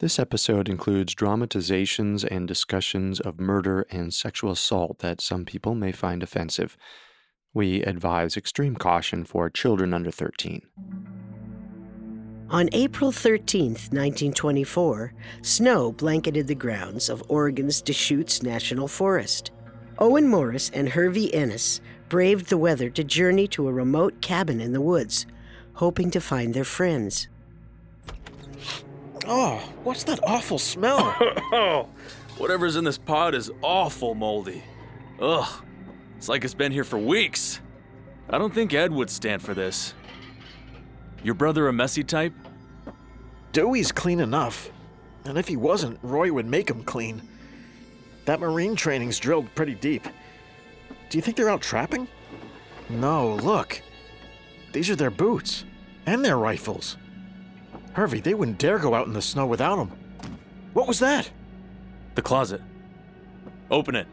This episode includes dramatizations and discussions of murder and sexual assault that some people may find offensive. We advise extreme caution for children under 13. On April 13, 1924, snow blanketed the grounds of Oregon's Deschutes National Forest. Owen Morris and Hervey Ennis braved the weather to journey to a remote cabin in the woods, hoping to find their friends. Oh, what's that awful smell? oh, whatever's in this pod is awful moldy. Ugh, it's like it's been here for weeks. I don't think Ed would stand for this. Your brother a messy type? Dewey's clean enough. And if he wasn't, Roy would make him clean. That marine training's drilled pretty deep. Do you think they're out trapping? No, look. These are their boots. And their rifles. Hervey, they wouldn't dare go out in the snow without him. What was that? The closet. Open it.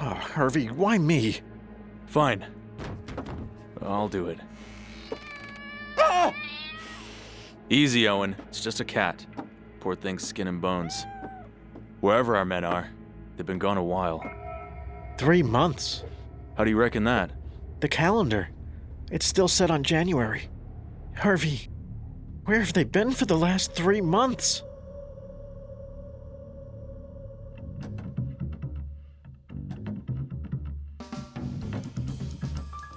Oh, Hervey, why me? Fine. I'll do it. Ah! Easy, Owen. It's just a cat. Poor thing's skin and bones. Wherever our men are, they've been gone a while. Three months. How do you reckon that? The calendar. It's still set on January. Hervey, where have they been for the last three months?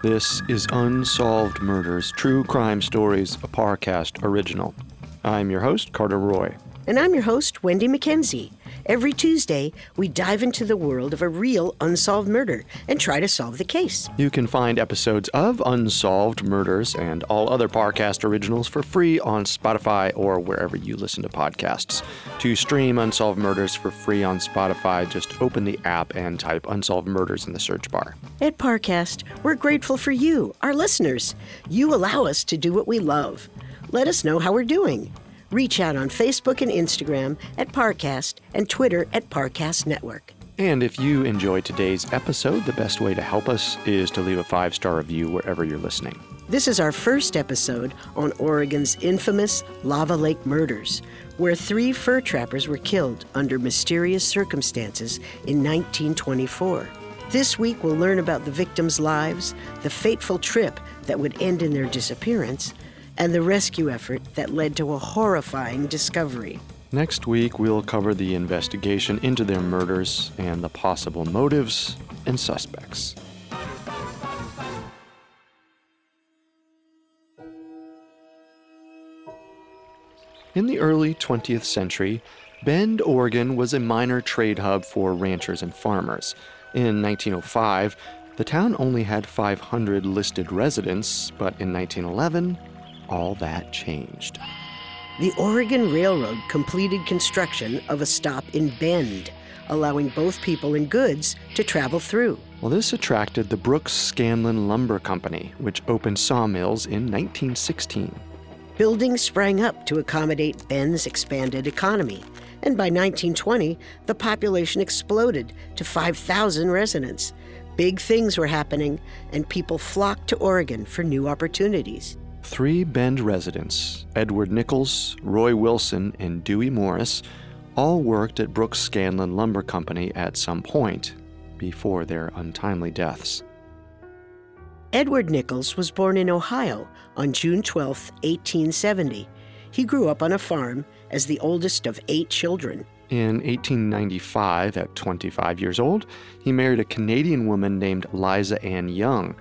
This is Unsolved Murders True Crime Stories, a Parcast original. I'm your host, Carter Roy. And I'm your host, Wendy McKenzie. Every Tuesday, we dive into the world of a real unsolved murder and try to solve the case. You can find episodes of Unsolved Murders and all other Parcast originals for free on Spotify or wherever you listen to podcasts. To stream Unsolved Murders for free on Spotify, just open the app and type Unsolved Murders in the search bar. At Parcast, we're grateful for you, our listeners. You allow us to do what we love. Let us know how we're doing. Reach out on Facebook and Instagram at Parcast and Twitter at Parcast Network. And if you enjoyed today's episode, the best way to help us is to leave a five star review wherever you're listening. This is our first episode on Oregon's infamous Lava Lake murders, where three fur trappers were killed under mysterious circumstances in 1924. This week, we'll learn about the victims' lives, the fateful trip that would end in their disappearance, and the rescue effort that led to a horrifying discovery. Next week, we'll cover the investigation into their murders and the possible motives and suspects. In the early 20th century, Bend, Oregon was a minor trade hub for ranchers and farmers. In 1905, the town only had 500 listed residents, but in 1911, all that changed. The Oregon Railroad completed construction of a stop in Bend, allowing both people and goods to travel through. Well, this attracted the Brooks Scanlon Lumber Company, which opened sawmills in 1916. Buildings sprang up to accommodate Bend's expanded economy, and by 1920, the population exploded to 5,000 residents. Big things were happening, and people flocked to Oregon for new opportunities. Three Bend residents, Edward Nickols, Roy Wilson, and Dewey Morris, all worked at Brooks Scanlon Lumber Company at some point before their untimely deaths. Edward Nickols was born in Ohio on June 12, 1870. He grew up on a farm as the oldest of eight children. In 1895, at 25 years old, he married a Canadian woman named Liza Ann Young.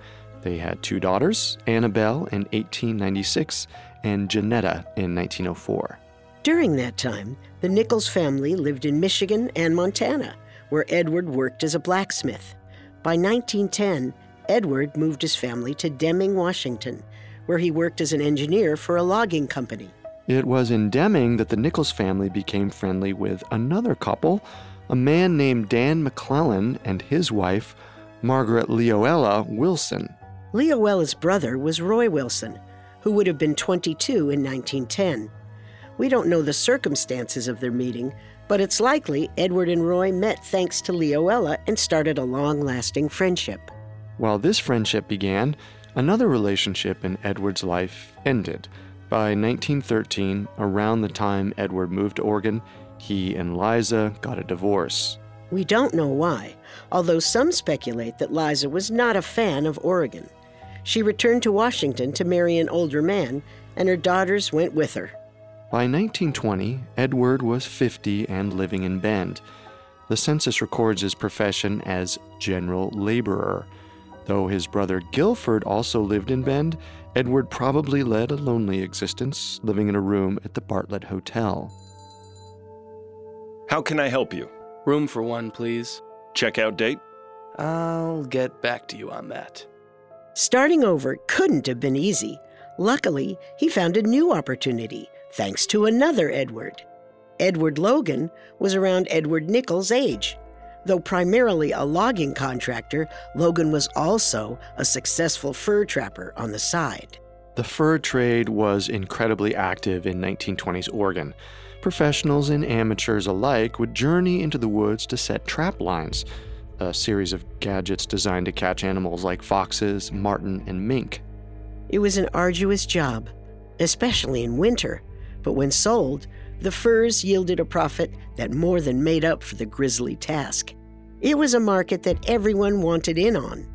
They had two daughters, Annabelle in 1896 and Janetta in 1904. During that time, the Nickols family lived in Michigan and Montana, where Edward worked as a blacksmith. By 1910, Edward moved his family to Deming, Washington, where he worked as an engineer for a logging company. It was in Deming that the Nickols family became friendly with another couple, a man named Dan McClellan and his wife, Margaret Leoella Wilson. Leoella's brother was Roy Wilson, who would have been 22 in 1910. We don't know the circumstances of their meeting, but it's likely Edward and Roy met thanks to Leoella and started a long lasting friendship. While this friendship began, another relationship in Edward's life ended. By 1913, around the time Edward moved to Oregon, he and Liza got a divorce. We don't know why, although some speculate that Liza was not a fan of Oregon. She returned to Washington to marry an older man, and her daughters went with her. By 1920, Edward was 50 and living in Bend. The census records his profession as general laborer. Though his brother Guilford also lived in Bend, Edward probably led a lonely existence, living in a room at the Bartlett Hotel. How can I help you? Room for one, please. Checkout date? I'll get back to you on that. Starting over couldn't have been easy. Luckily, he found a new opportunity thanks to another Edward. Edward Logan was around Edward Nickols' age. Though primarily a logging contractor, Logan was also a successful fur trapper on the side. The fur trade was incredibly active in 1920s Oregon. Professionals and amateurs alike would journey into the woods to set trap lines, a series of gadgets designed to catch animals like foxes, marten, and mink. It was an arduous job, especially in winter, but when sold, the furs yielded a profit that more than made up for the grisly task. It was a market that everyone wanted in on.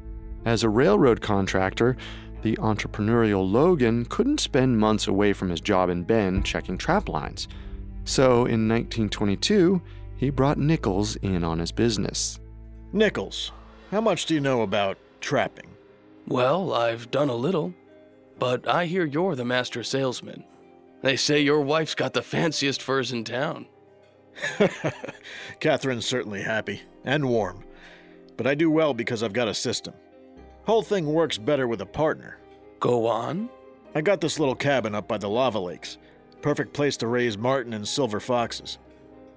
As a railroad contractor, the entrepreneurial Logan couldn't spend months away from his job in Bend checking trap lines. So in 1922, he brought Nickols in on his business. Nickols, how much do you know about trapping? Well, I've done a little, but I hear you're the master salesman. They say your wife's got the fanciest furs in town. Catherine's certainly happy and warm, but I do well because I've got a system. Whole thing works better with a partner. Go on. I got this little cabin up by the lava lakes. Perfect place to raise marten and silver foxes.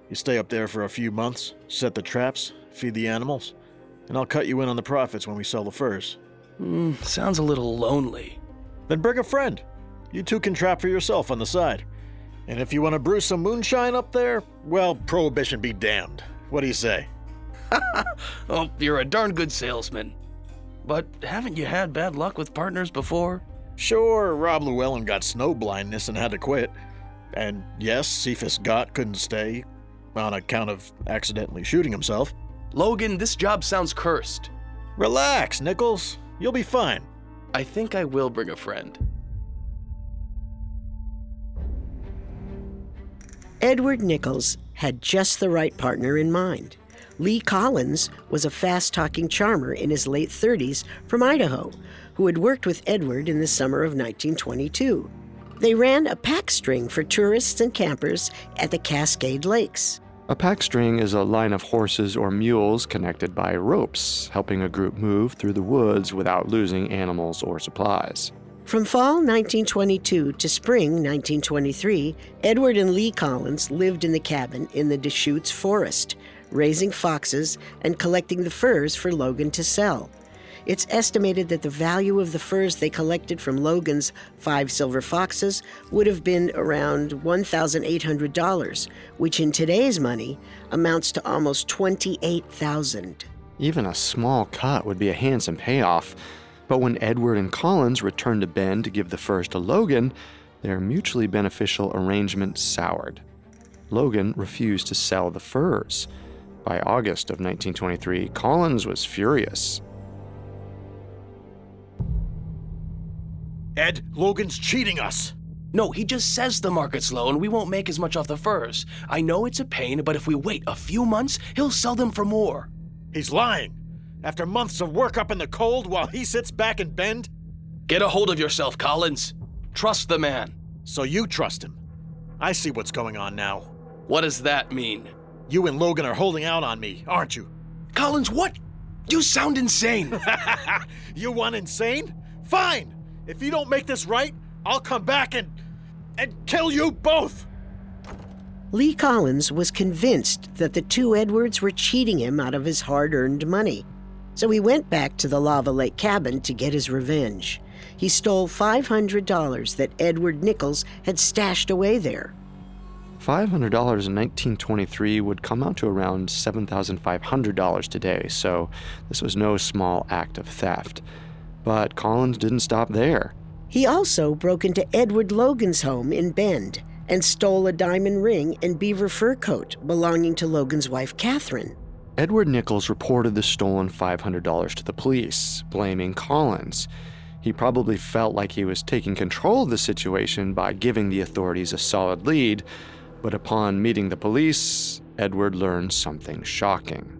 You stay up there for a few months, set the traps, feed the animals, and I'll cut you in on the profits when we sell the furs. Mm, sounds a little lonely. Then bring a friend. You two can trap for yourself on the side. And if you want to brew some moonshine up there, well, prohibition be damned. What do you say? oh, you're a darn good salesman. But haven't you had bad luck with partners before? Sure, Rob Llewellyn got snow blindness and had to quit. And yes, Cephas Gott couldn't stay on account of accidentally shooting himself. Logan, this job sounds cursed. Relax, Nickols. You'll be fine. I think I will bring a friend. Edward Nickols had just the right partner in mind. Lee Collins was a fast talking charmer in his late 30s from Idaho who had worked with Edward in the summer of 1922. They ran a pack string for tourists and campers at the Cascade Lakes. A pack string is a line of horses or mules connected by ropes, helping a group move through the woods without losing animals or supplies. From fall 1922 to spring 1923, Edward and Lee Collins lived in the cabin in the Deschutes Forest, raising foxes and collecting the furs for Logan to sell. It's estimated that the value of the furs they collected from Logan's five silver foxes would have been around $1,800, which in today's money amounts to almost 28,000. Even a small cut would be a handsome payoff. But when Edward and Collins returned to Bend to give the furs to Logan, their mutually beneficial arrangement soured. Logan refused to sell the furs. By August of 1923, Collins was furious. Ed, Logan's cheating us. No, he just says the market's low and we won't make as much off the furs. I know it's a pain, but if we wait a few months, he'll sell them for more. He's lying. After months of work up in the cold while he sits back and Bend? Get a hold of yourself, Collins. Trust the man. So you trust him. I see what's going on now. What does that mean? You and Logan are holding out on me, aren't you? Collins, what? You sound insane. you want insane? Fine. If you don't make this right, I'll come back and and kill you both. Lee Collins was convinced that the two Edwards were cheating him out of his hard-earned money. So he went back to the Lava Lake cabin to get his revenge. He stole $500 that Edward Nickols had stashed away there. $500 in 1923 would come out to around $7,500 today, so this was no small act of theft. But Collins didn't stop there. He also broke into Edward Logan's home in Bend and stole a diamond ring and beaver fur coat belonging to Logan's wife, Catherine. Edward Nickols reported the stolen $500 to the police, blaming Collins. He probably felt like he was taking control of the situation by giving the authorities a solid lead, but upon meeting the police, Edward learned something shocking.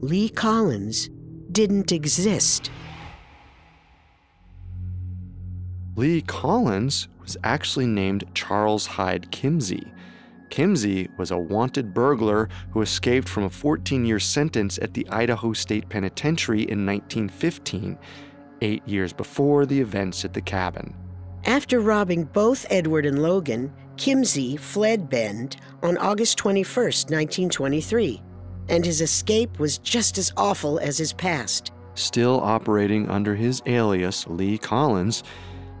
Lee Collins didn't exist. Lee Collins was actually named Charles Hyde Kimsey. Kimsey was a wanted burglar who escaped from a 14 year sentence at the Idaho State Penitentiary in 1915, eight years before the events at the cabin. After robbing both Edward and Logan, Kimsey fled Bend on August 21, 1923, and his escape was just as awful as his past. Still operating under his alias, Lee Collins,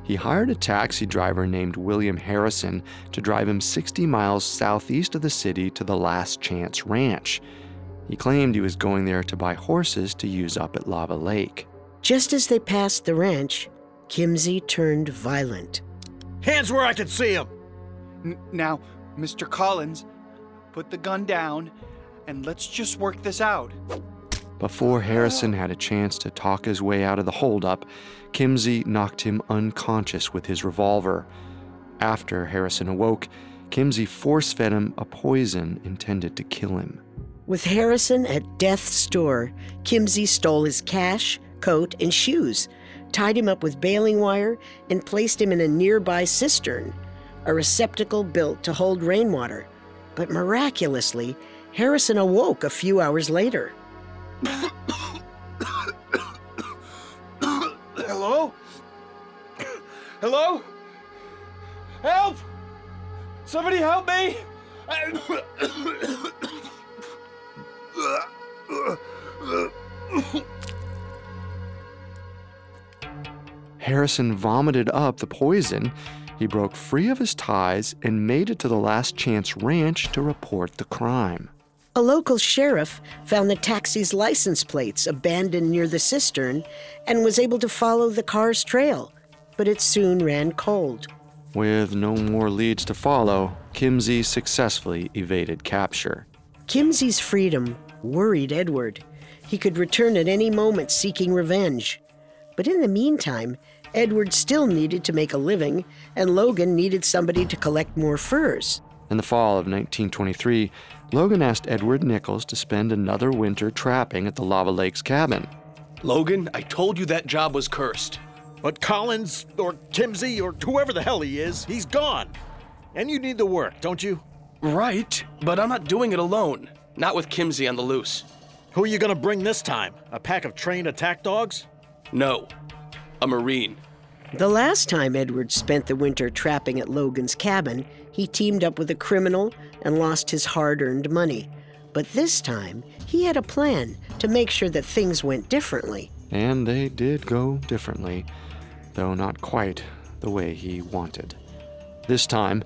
he hired a taxi driver named William Harrison to drive him 60 miles southeast of the city to the Last Chance Ranch. He claimed he was going there to buy horses to use up at Lava Lake. Just as they passed the ranch, Kimsey turned violent. Hands where I can see him! N- now, Mr. Collins, put the gun down and let's just work this out. Before Harrison had a chance to talk his way out of the holdup, Kimsey knocked him unconscious with his revolver. After Harrison awoke, Kimsey force fed him a poison intended to kill him. With Harrison at death's door, Kimsey stole his cash, coat, and shoes, tied him up with baling wire, and placed him in a nearby cistern, a receptacle built to hold rainwater. But miraculously, Harrison awoke a few hours later. Hello? Hello? Help! Somebody help me! Harrison vomited up the poison. He broke free of his ties and made it to the Last Chance Ranch to report the crime. A local sheriff found the taxi's license plates abandoned near the cistern and was able to follow the car's trail, but it soon ran cold. With no more leads to follow, Kimsey successfully evaded capture. Kimsey's freedom worried Edward. He could return at any moment seeking revenge. But in the meantime, Edward still needed to make a living, and Logan needed somebody to collect more furs. In the fall of 1923, Logan asked Edward Nickols to spend another winter trapping at the Lava Lakes cabin. Logan, I told you that job was cursed. But Collins, or Kimsey, or whoever the hell he is, he's gone. And you need the work, don't you? Right, but I'm not doing it alone. Not with Kimsey on the loose. Who are you gonna bring this time? A pack of trained attack dogs? No, a Marine. The last time Edward spent the winter trapping at Logan's cabin, he teamed up with a criminal and lost his hard earned money. But this time, he had a plan to make sure that things went differently. And they did go differently, though not quite the way he wanted. This time,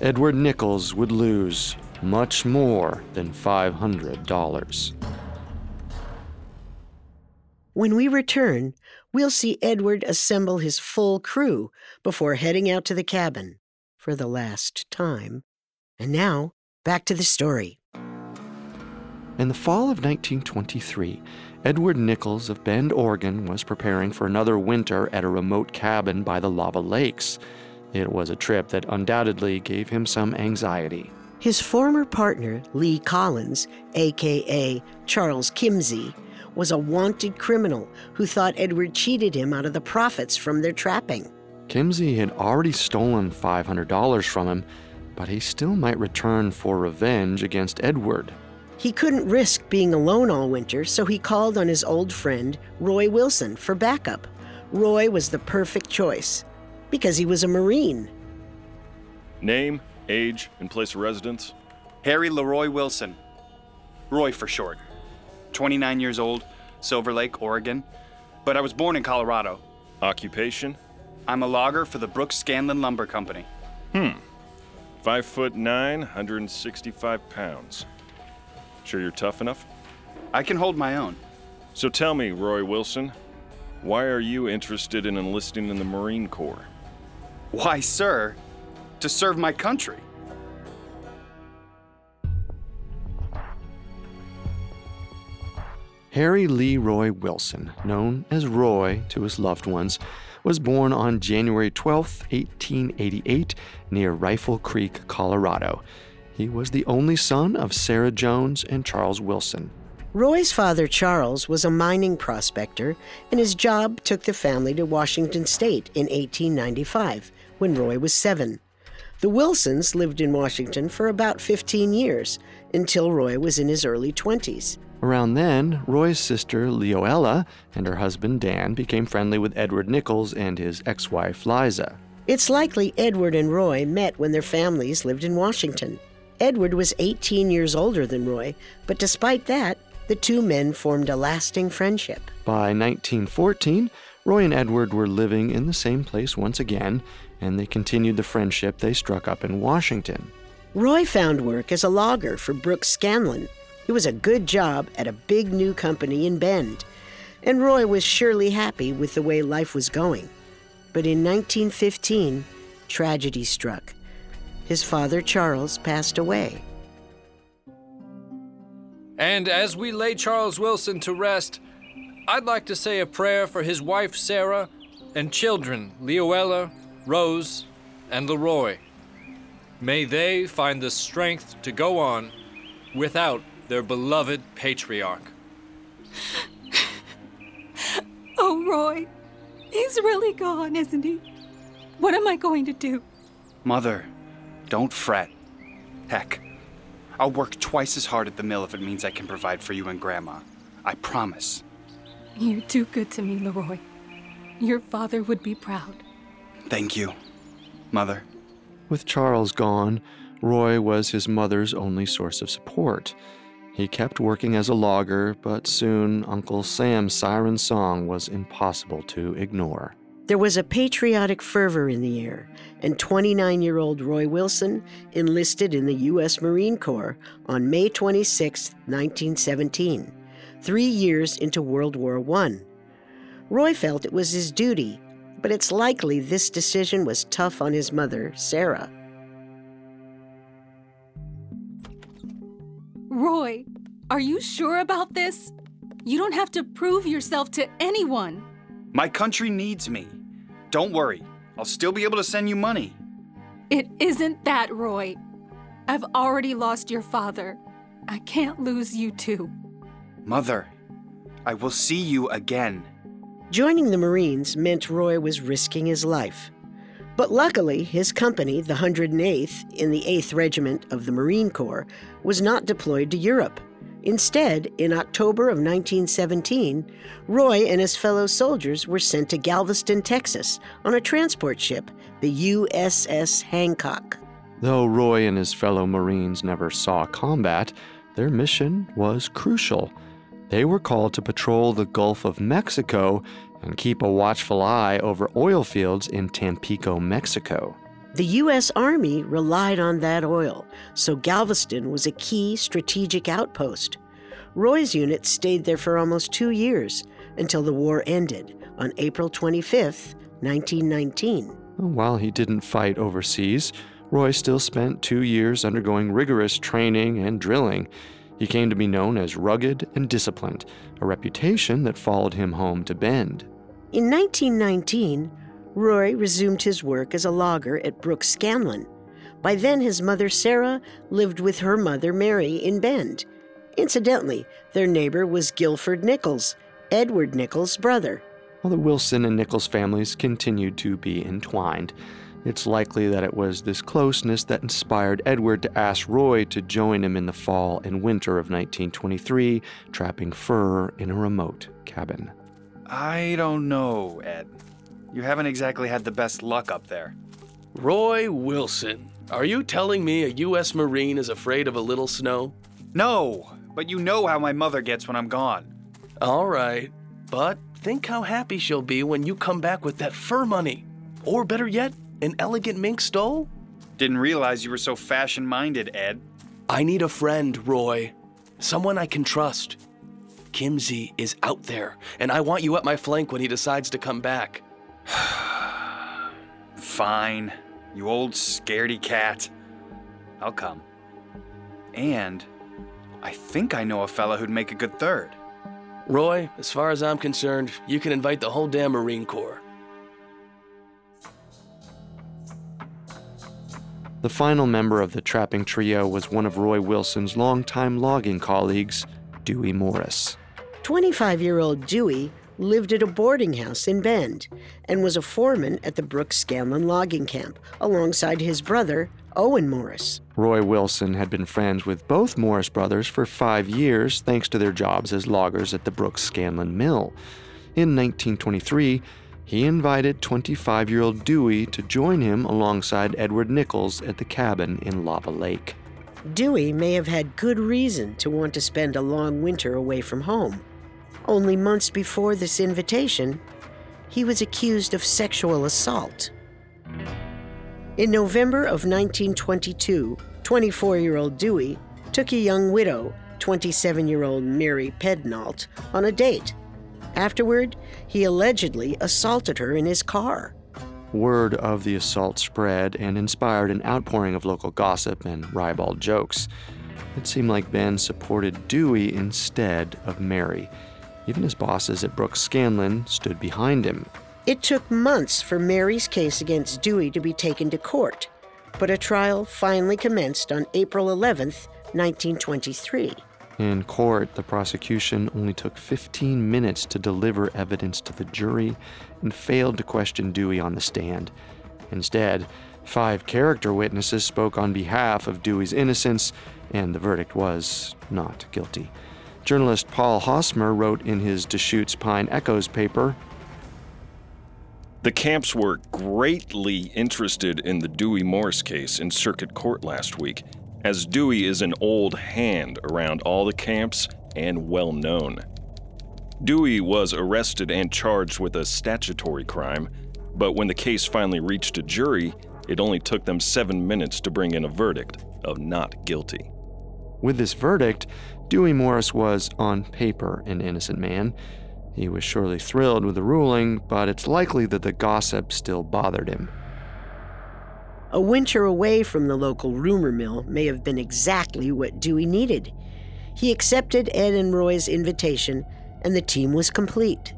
Edward Nickols would lose much more than $500. When we return, we'll see Edward assemble his full crew before heading out to the cabin for the last time. And now, back to the story. In the fall of 1923, Edward Nickols of Bend, Oregon was preparing for another winter at a remote cabin by the Lava Lakes. It was a trip that undoubtedly gave him some anxiety. His former partner, Lee Collins, aka Charles Kimsey, was a wanted criminal who thought Edward cheated him out of the profits from their trapping. Kimsey had already stolen $500 from him, but he still might return for revenge against Edward. He couldn't risk being alone all winter, so he called on his old friend, Roy Wilson, for backup. Roy was the perfect choice because he was a Marine. Name, age, and place of residence? Harry Leroy Wilson. Roy for short. 29 years old, Silver Lake, Oregon. But I was born in Colorado. Occupation? I'm a logger for the Brooks Scanlon Lumber Company. Hmm. Five foot nine, 165 pounds. Sure you're tough enough? I can hold my own. So tell me, Roy Wilson, why are you interested in enlisting in the Marine Corps? Why, sir, to serve my country. Harry Leroy Wilson, known as Roy to his loved ones, was born on January 12, 1888, near Rifle Creek, Colorado. He was the only son of Sarah Jones and Charles Wilson. Roy's father, Charles, was a mining prospector, and his job took the family to Washington State in 1895 when Roy was seven. The Wilsons lived in Washington for about 15 years until Roy was in his early 20s. Around then, Roy's sister Leoella and her husband Dan became friendly with Edward Nickols and his ex wife Liza. It's likely Edward and Roy met when their families lived in Washington. Edward was 18 years older than Roy, but despite that, the two men formed a lasting friendship. By 1914, Roy and Edward were living in the same place once again, and they continued the friendship they struck up in Washington. Roy found work as a logger for Brooks Scanlon. It was a good job at a big new company in Bend, and Roy was surely happy with the way life was going. But in 1915, tragedy struck. His father, Charles, passed away. And as we lay Charles Wilson to rest, I'd like to say a prayer for his wife Sarah and children Leoella, Rose, and Leroy. May they find the strength to go on without their beloved patriarch. oh, Roy. He's really gone, isn't he? What am I going to do? Mother, don't fret. Heck, I'll work twice as hard at the mill if it means I can provide for you and Grandma. I promise. You're too good to me, Leroy. Your father would be proud. Thank you, Mother. With Charles gone, Roy was his mother's only source of support. He kept working as a logger, but soon Uncle Sam's siren song was impossible to ignore. There was a patriotic fervor in the air, and 29 year old Roy Wilson enlisted in the U.S. Marine Corps on May 26, 1917, three years into World War I. Roy felt it was his duty, but it's likely this decision was tough on his mother, Sarah. Roy, are you sure about this? You don't have to prove yourself to anyone. My country needs me. Don't worry, I'll still be able to send you money. It isn't that, Roy. I've already lost your father. I can't lose you too. Mother, I will see you again. Joining the Marines meant Roy was risking his life. But luckily, his company, the 108th in the 8th Regiment of the Marine Corps, was not deployed to Europe. Instead, in October of 1917, Roy and his fellow soldiers were sent to Galveston, Texas, on a transport ship, the USS Hancock. Though Roy and his fellow Marines never saw combat, their mission was crucial. They were called to patrol the Gulf of Mexico and keep a watchful eye over oil fields in Tampico, Mexico. The U.S. Army relied on that oil, so Galveston was a key strategic outpost. Roy's unit stayed there for almost two years until the war ended on April 25, 1919. While he didn't fight overseas, Roy still spent two years undergoing rigorous training and drilling. He came to be known as rugged and disciplined, a reputation that followed him home to Bend. In 1919, Roy resumed his work as a logger at Brooks Scanlon. By then, his mother Sarah lived with her mother Mary in Bend. Incidentally, their neighbor was Guilford Nickols, Edward Nickols' brother. While the Wilson and Nickols families continued to be entwined, it's likely that it was this closeness that inspired Edward to ask Roy to join him in the fall and winter of 1923, trapping fur in a remote cabin. I don't know, Ed. You haven't exactly had the best luck up there. Roy Wilson, are you telling me a U.S. Marine is afraid of a little snow? No, but you know how my mother gets when I'm gone. All right, but think how happy she'll be when you come back with that fur money. Or better yet, an elegant mink stole? Didn't realize you were so fashion minded, Ed. I need a friend, Roy. Someone I can trust. Kimsey is out there, and I want you at my flank when he decides to come back. Fine, you old scaredy cat. I'll come. And I think I know a fella who'd make a good third. Roy, as far as I'm concerned, you can invite the whole damn Marine Corps. The final member of the trapping trio was one of Roy Wilson's longtime logging colleagues, Dewey Morris. 25 year old Dewey lived at a boarding house in Bend and was a foreman at the Brooks Scanlon logging camp alongside his brother, Owen Morris. Roy Wilson had been friends with both Morris brothers for five years thanks to their jobs as loggers at the Brooks Scanlon mill. In 1923, he invited 25 year old Dewey to join him alongside Edward Nickols at the cabin in Lava Lake. Dewey may have had good reason to want to spend a long winter away from home. Only months before this invitation, he was accused of sexual assault. In November of 1922, 24 year old Dewey took a young widow, 27 year old Mary Pednault, on a date. Afterward, he allegedly assaulted her in his car. Word of the assault spread and inspired an outpouring of local gossip and ribald jokes. It seemed like Bend supported Dewey instead of Mary. Even his bosses at Brooks Scanlon stood behind him. It took months for Mary's case against Dewey to be taken to court, but a trial finally commenced on April 11th, 1923. In court, the prosecution only took 15 minutes to deliver evidence to the jury and failed to question Dewey on the stand. Instead, five character witnesses spoke on behalf of Dewey's innocence, and the verdict was not guilty. Journalist Paul Hosmer wrote in his Deschutes Pine Echoes paper The camps were greatly interested in the Dewey Morris case in circuit court last week, as Dewey is an old hand around all the camps and well known. Dewey was arrested and charged with a statutory crime, but when the case finally reached a jury, it only took them seven minutes to bring in a verdict of not guilty. With this verdict, Dewey Morris was, on paper, an innocent man. He was surely thrilled with the ruling, but it's likely that the gossip still bothered him. A winter away from the local rumor mill may have been exactly what Dewey needed. He accepted Ed and Roy's invitation, and the team was complete.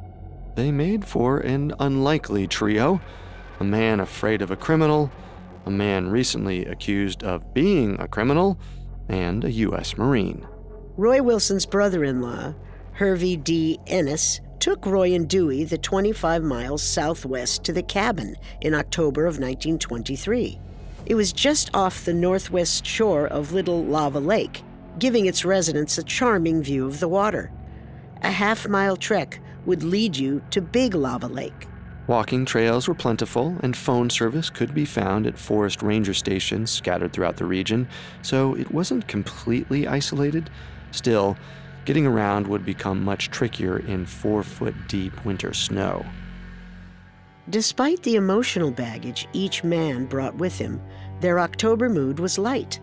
They made for an unlikely trio a man afraid of a criminal, a man recently accused of being a criminal, and a U.S. Marine. Roy Wilson's brother in law, Hervey D. Ennis, took Roy and Dewey the 25 miles southwest to the cabin in October of 1923. It was just off the northwest shore of Little Lava Lake, giving its residents a charming view of the water. A half mile trek would lead you to Big Lava Lake. Walking trails were plentiful, and phone service could be found at forest ranger stations scattered throughout the region, so it wasn't completely isolated. Still, getting around would become much trickier in four foot deep winter snow. Despite the emotional baggage each man brought with him, their October mood was light.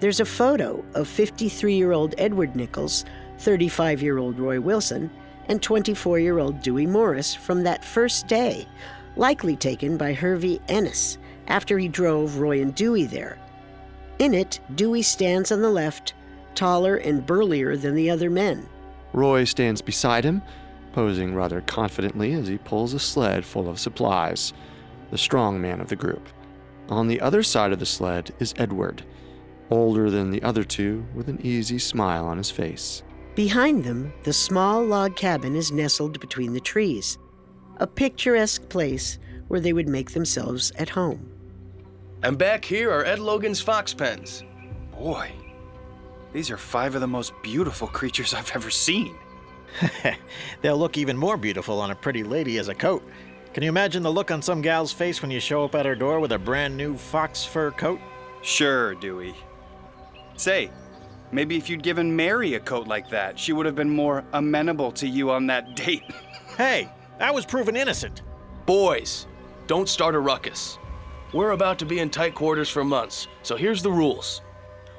There's a photo of 53 year old Edward Nickols, 35 year old Roy Wilson, and 24 year old Dewey Morris from that first day, likely taken by Hervey Ennis after he drove Roy and Dewey there. In it, Dewey stands on the left, taller and burlier than the other men. Roy stands beside him, posing rather confidently as he pulls a sled full of supplies. the strong man of the group. On the other side of the sled is Edward, older than the other two, with an easy smile on his face. Behind them, the small log cabin is nestled between the trees, a picturesque place where they would make themselves at home. And back here are Ed Logan's fox pens. Boy, these are five of the most beautiful creatures I've ever seen. They'll look even more beautiful on a pretty lady as a coat. Can you imagine the look on some gal's face when you show up at her door with a brand new fox fur coat? Sure, Dewey. Say, maybe if you'd given Mary a coat like that, she would have been more amenable to you on that date. Hey, I was proven innocent. Boys, don't start a ruckus. We're about to be in tight quarters for months, so here's the rules.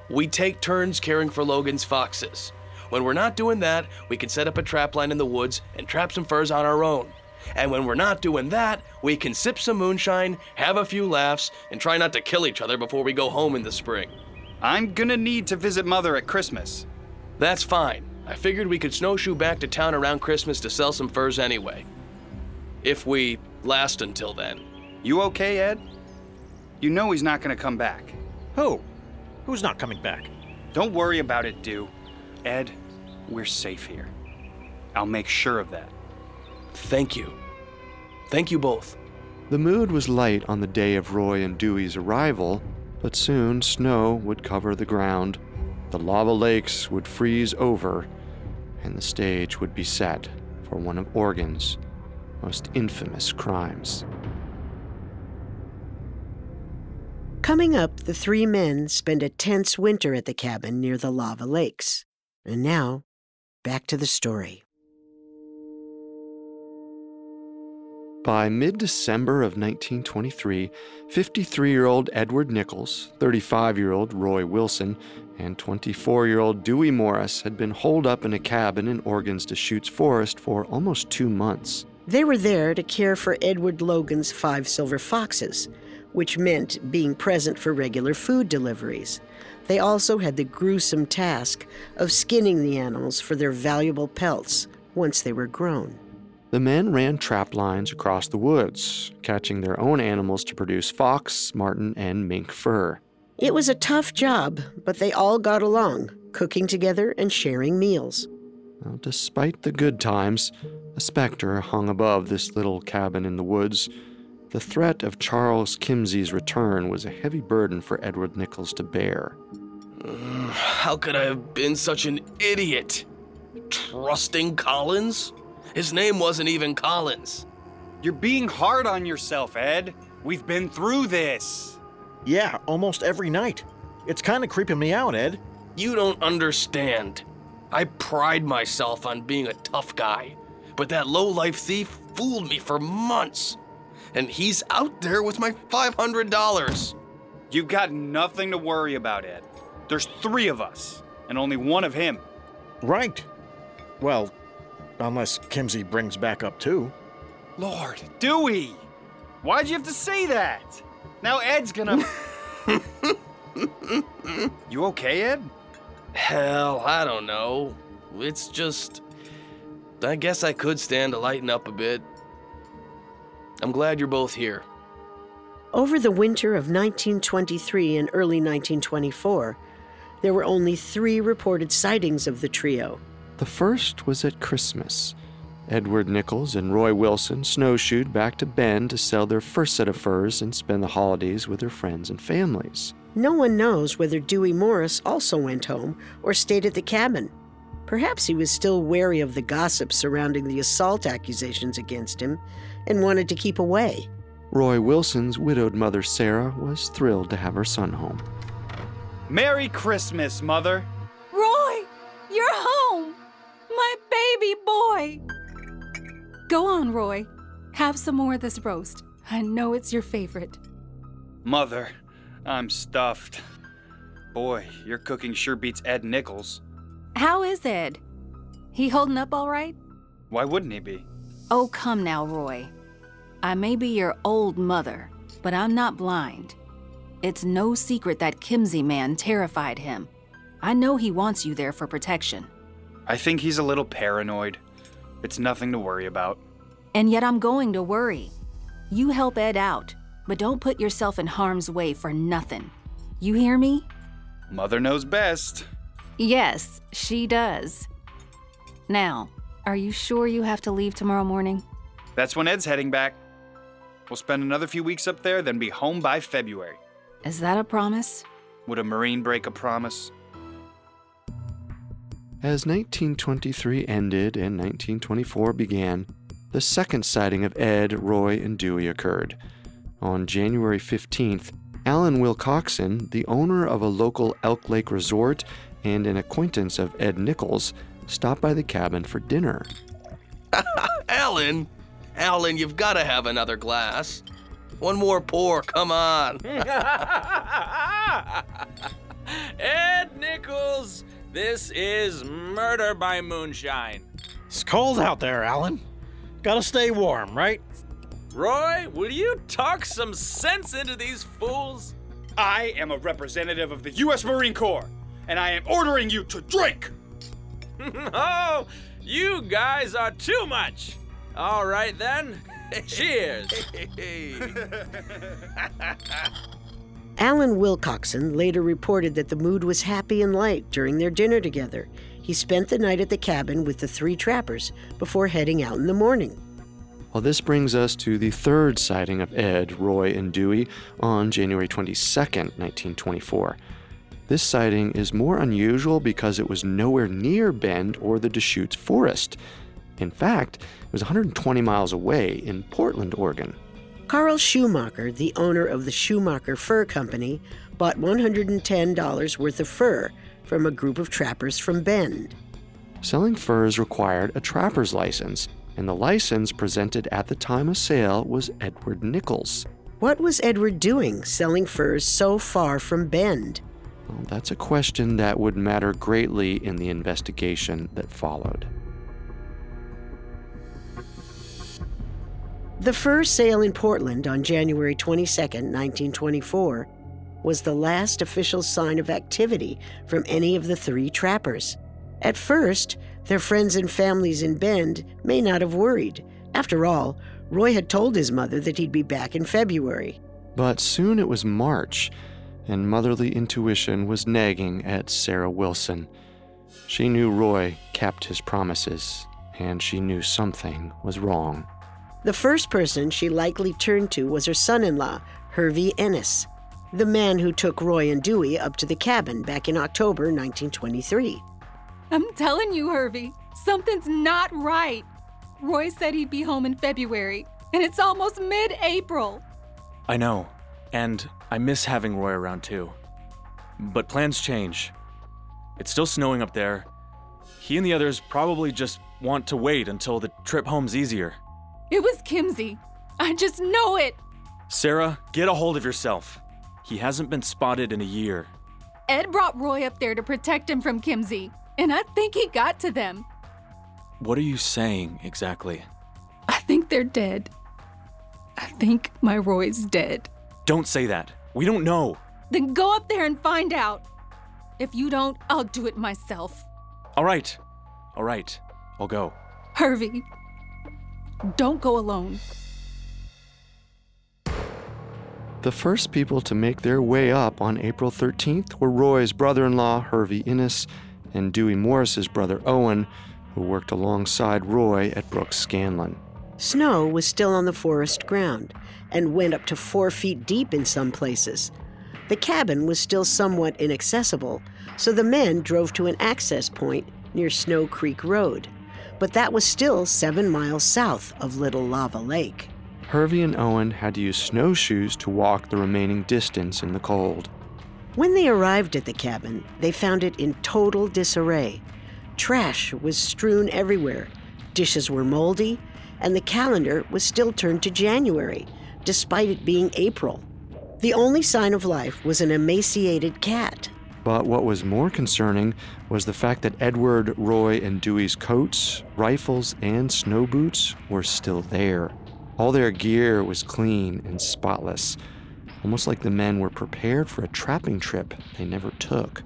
We take turns caring for Logan's foxes. When we're not doing that, we can set up a trap line in the woods and trap some furs on our own. And when we're not doing that, we can sip some moonshine, have a few laughs, and try not to kill each other before we go home in the spring. I'm gonna need to visit Mother at Christmas. That's fine. I figured we could snowshoe back to town around Christmas to sell some furs anyway. If we last until then. You okay, Ed? You know he's not gonna come back. Who? Who's not coming back? Don't worry about it, Dew. Ed, we're safe here. I'll make sure of that. Thank you. Thank you both. The mood was light on the day of Roy and Dewey's arrival, but soon snow would cover the ground, the lava lakes would freeze over, and the stage would be set for one of Oregon's most infamous crimes. Coming up, the three men spend a tense winter at the cabin near the lava lakes. And now, back to the story. By mid December of 1923, 53 year old Edward Nickols, 35 year old Roy Wilson, and 24 year old Dewey Morris had been holed up in a cabin in Oregon's Deschutes Forest for almost two months. They were there to care for Edward Logan's five silver foxes, which meant being present for regular food deliveries. They also had the gruesome task of skinning the animals for their valuable pelts once they were grown. The men ran trap lines across the woods, catching their own animals to produce fox, marten, and mink fur. It was a tough job, but they all got along, cooking together and sharing meals. Now, despite the good times, a specter hung above this little cabin in the woods. The threat of Charles Kimsey's return was a heavy burden for Edward Nickols to bear. How could I have been such an idiot? Trusting Collins? His name wasn't even Collins. You're being hard on yourself, Ed. We've been through this. Yeah, almost every night. It's kind of creeping me out, Ed. You don't understand. I pride myself on being a tough guy, but that low-life thief fooled me for months. And he's out there with my $500. You've got nothing to worry about, Ed. There's three of us, and only one of him. Right. Well, unless Kimsey brings back up too. Lord, Dewey! Why'd you have to say that? Now Ed's gonna. you okay, Ed? Hell, I don't know. It's just. I guess I could stand to lighten up a bit. I'm glad you're both here. Over the winter of 1923 and early 1924, there were only three reported sightings of the trio. The first was at Christmas. Edward Nickols and Roy Wilson snowshoed back to Bend to sell their first set of furs and spend the holidays with their friends and families. No one knows whether Dewey Morris also went home or stayed at the cabin. Perhaps he was still wary of the gossip surrounding the assault accusations against him and wanted to keep away. Roy Wilson's widowed mother, Sarah, was thrilled to have her son home. Merry Christmas, Mother. Go on, Roy. Have some more of this roast. I know it's your favorite. Mother, I'm stuffed. Boy, your cooking sure beats Ed Nickols. How is Ed? He holding up all right? Why wouldn't he be? Oh, come now, Roy. I may be your old mother, but I'm not blind. It's no secret that Kimsey man terrified him. I know he wants you there for protection. I think he's a little paranoid. It's nothing to worry about. And yet I'm going to worry. You help Ed out, But don't put yourself in harm's way for nothing. You hear me? Mother knows best. Yes, she does. Now, are you sure you have to leave tomorrow morning? That's when Ed's heading back. We'll spend another few weeks up there, then be home by February. Is that a promise? Would a Marine break a promise? As 1923 ended and 1924 began, the second sighting of Ed, Roy, and Dewey occurred. On January 15th, Alan Wilcoxon, the owner of a local Elk Lake resort and an acquaintance of Ed Nickols, stopped by the cabin for dinner. Alan, Alan, you've got to have another glass. One more pour, come on. Ed Nickols, this is murder by moonshine. It's cold out there, Alan. Gotta stay warm, right? Roy, will you talk some sense into these fools? I am a representative of the U.S. Marine Corps, and I am ordering you to drink. oh, you guys are too much. All right then. Cheers. Alan Wilcoxon later reported that the mood was happy and light during their dinner together. He spent the night at the cabin with the three trappers before heading out in the morning. Well, this brings us to the third sighting of Ed, Roy, and Dewey on January 22, 1924. This sighting is more unusual because it was nowhere near Bend or the Deschutes Forest. In fact, it was 120 miles away in Portland, Oregon. Carl Schumacher, the owner of the Schumacher Fur Company, bought $110 worth of fur from a group of trappers from Bend. Selling furs required a trapper's license, and the license presented at the time of sale was Edward Nickols. What was Edward doing selling furs so far from Bend? Well, that's a question that would matter greatly in the investigation that followed. The fur sale in Portland on January 22, 1924, was the last official sign of activity from any of the three trappers. At first, their friends and families in Bend may not have worried. After all, Roy had told his mother that he'd be back in February. But soon it was March, and motherly intuition was nagging at Sarah Wilson. She knew Roy kept his promises, and she knew something was wrong. The first person she likely turned to was her son in law, Hervey Ennis, the man who took Roy and Dewey up to the cabin back in October 1923. I'm telling you, Hervey, something's not right. Roy said he'd be home in February, and it's almost mid April. I know, and I miss having Roy around too. But plans change. It's still snowing up there. He and the others probably just want to wait until the trip home's easier. It was Kimsey. I just know it. Sarah, get a hold of yourself. He hasn't been spotted in a year. Ed brought Roy up there to protect him from Kimsey, and I think he got to them. What are you saying exactly? I think they're dead. I think my Roy's dead. Don't say that. We don't know. Then go up there and find out. If you don't, I'll do it myself. All right. All right. I'll go. Hervey, don't go alone. The first people to make their way up on April 13th were Roy's brother in law, Hervey Ennis, and Dewey Morris's brother, Owen, who worked alongside Roy at Brooks Scanlon. Snow was still on the forest ground and went up to four feet deep in some places. The cabin was still somewhat inaccessible, so the men drove to an access point near Snow Creek Road. But that was still seven miles south of Little Lava Lake. Hervey and Owen had to use snowshoes to walk the remaining distance in the cold. When they arrived at the cabin, they found it in total disarray. Trash was strewn everywhere, dishes were moldy, and the calendar was still turned to January, despite it being April. The only sign of life was an emaciated cat. But what was more concerning was the fact that Edward, Roy, and Dewey's coats, rifles, and snow boots were still there. All their gear was clean and spotless, almost like the men were prepared for a trapping trip they never took.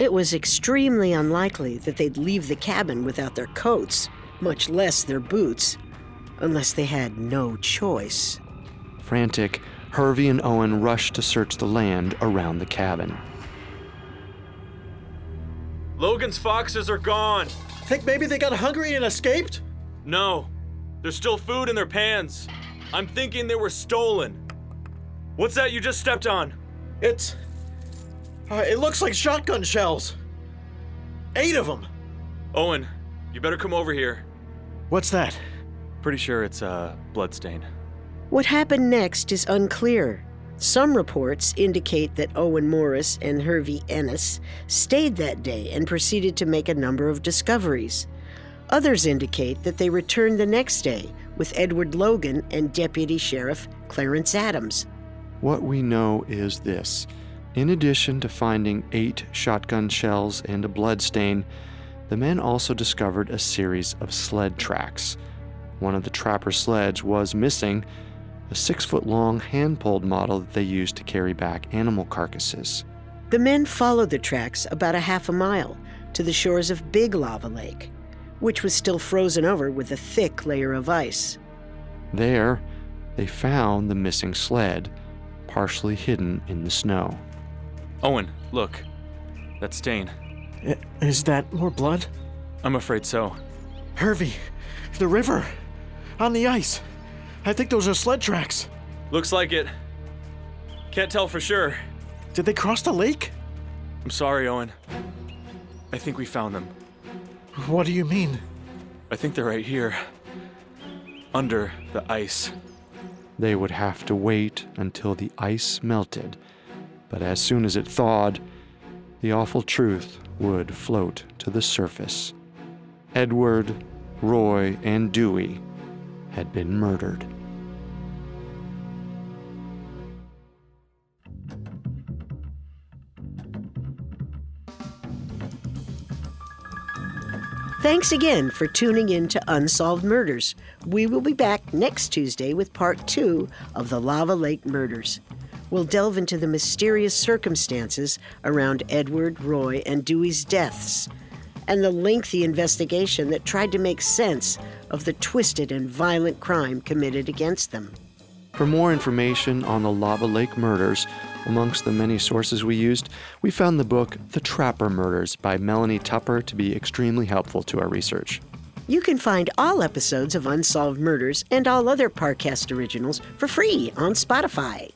It was extremely unlikely that they'd leave the cabin without their coats, much less their boots, unless they had no choice. Frantic, Hervey and Owen rushed to search the land around the cabin. Logan's foxes are gone. Think maybe they got hungry and escaped? No, there's still food in their pans. I'm thinking they were stolen. What's that you just stepped on? It's. Uh, it looks like shotgun shells. Eight of them. Owen, you better come over here. What's that? Pretty sure it's a bloodstain. What happened next is unclear. Some reports indicate that Owen Morris and Hervey Ennis stayed that day and proceeded to make a number of discoveries. Others indicate that they returned the next day with Edward Logan and Deputy Sheriff Clarence Adams. What we know is this. In addition to finding eight shotgun shells and a bloodstain, the men also discovered a series of sled tracks. One of the trapper sleds was missing, a six foot long hand pulled model that they used to carry back animal carcasses. The men followed the tracks about a half a mile to the shores of Big Lava Lake, which was still frozen over with a thick layer of ice. There, they found the missing sled, partially hidden in the snow. Owen, look. That stain. Uh, is that more blood? I'm afraid so. Hervey, the river. On the ice. I think those are sled tracks. Looks like it. Can't tell for sure. Did they cross the lake? I'm sorry, Owen. I think we found them. What do you mean? I think they're right here. Under the ice. They would have to wait until the ice melted, but as soon as it thawed, the awful truth would float to the surface. Edward, Roy, and Dewey had been murdered. Thanks again for tuning in to Unsolved Murders. We will be back next Tuesday with part two of the Lava Lake murders. We'll delve into the mysterious circumstances around Edward, Roy, and Dewey's deaths, and the lengthy investigation that tried to make sense of the twisted and violent crime committed against them. For more information on the Lava Lake murders, amongst the many sources we used, we found the book The Trapper Murders by Melany Tupper to be extremely helpful to our research. You can find all episodes of Unsolved Murders and all other Parcast originals for free on Spotify.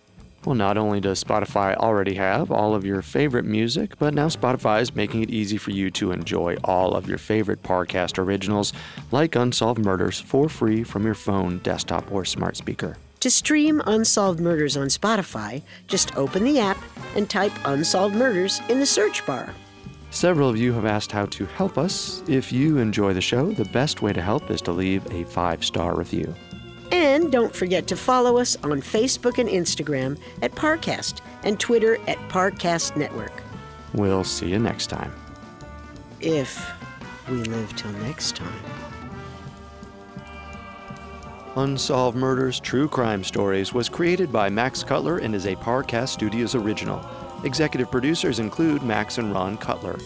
Well, not only does Spotify already have all of your favorite music, but now Spotify is making it easy for you to enjoy all of your favorite Parcast originals, like Unsolved Murders, for free from your phone, desktop, or smart speaker. To stream Unsolved Murders on Spotify, just open the app and type Unsolved Murders in the search bar. Several of you have asked how to help us. If you enjoy the show, the best way to help is to leave a five star review. And don't forget to follow us on Facebook and Instagram at Parcast and Twitter at Parcast Network. We'll see you next time. If we live till next time. Unsolved Murders True Crime Stories was created by Max Cutler and is a Parcast Studios original. Executive producers include Max and Ron Cutler.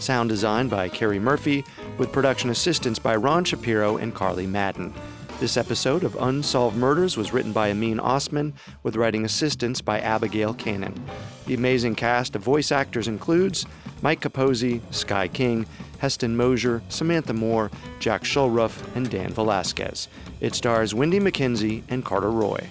Sound design by Carrie Murphy, with production assistance by Ron Shapiro and Carly Madden. This episode of Unsolved Murders was written by Amin Osman, with writing assistance by Abigail Cannon. The amazing cast of voice actors includes Mike Capozzi, Sky King, Heston Mosier, Samantha Moore, Jack Shulruff, and Dan Velasquez. It stars Wendy McKenzie and Carter Roy.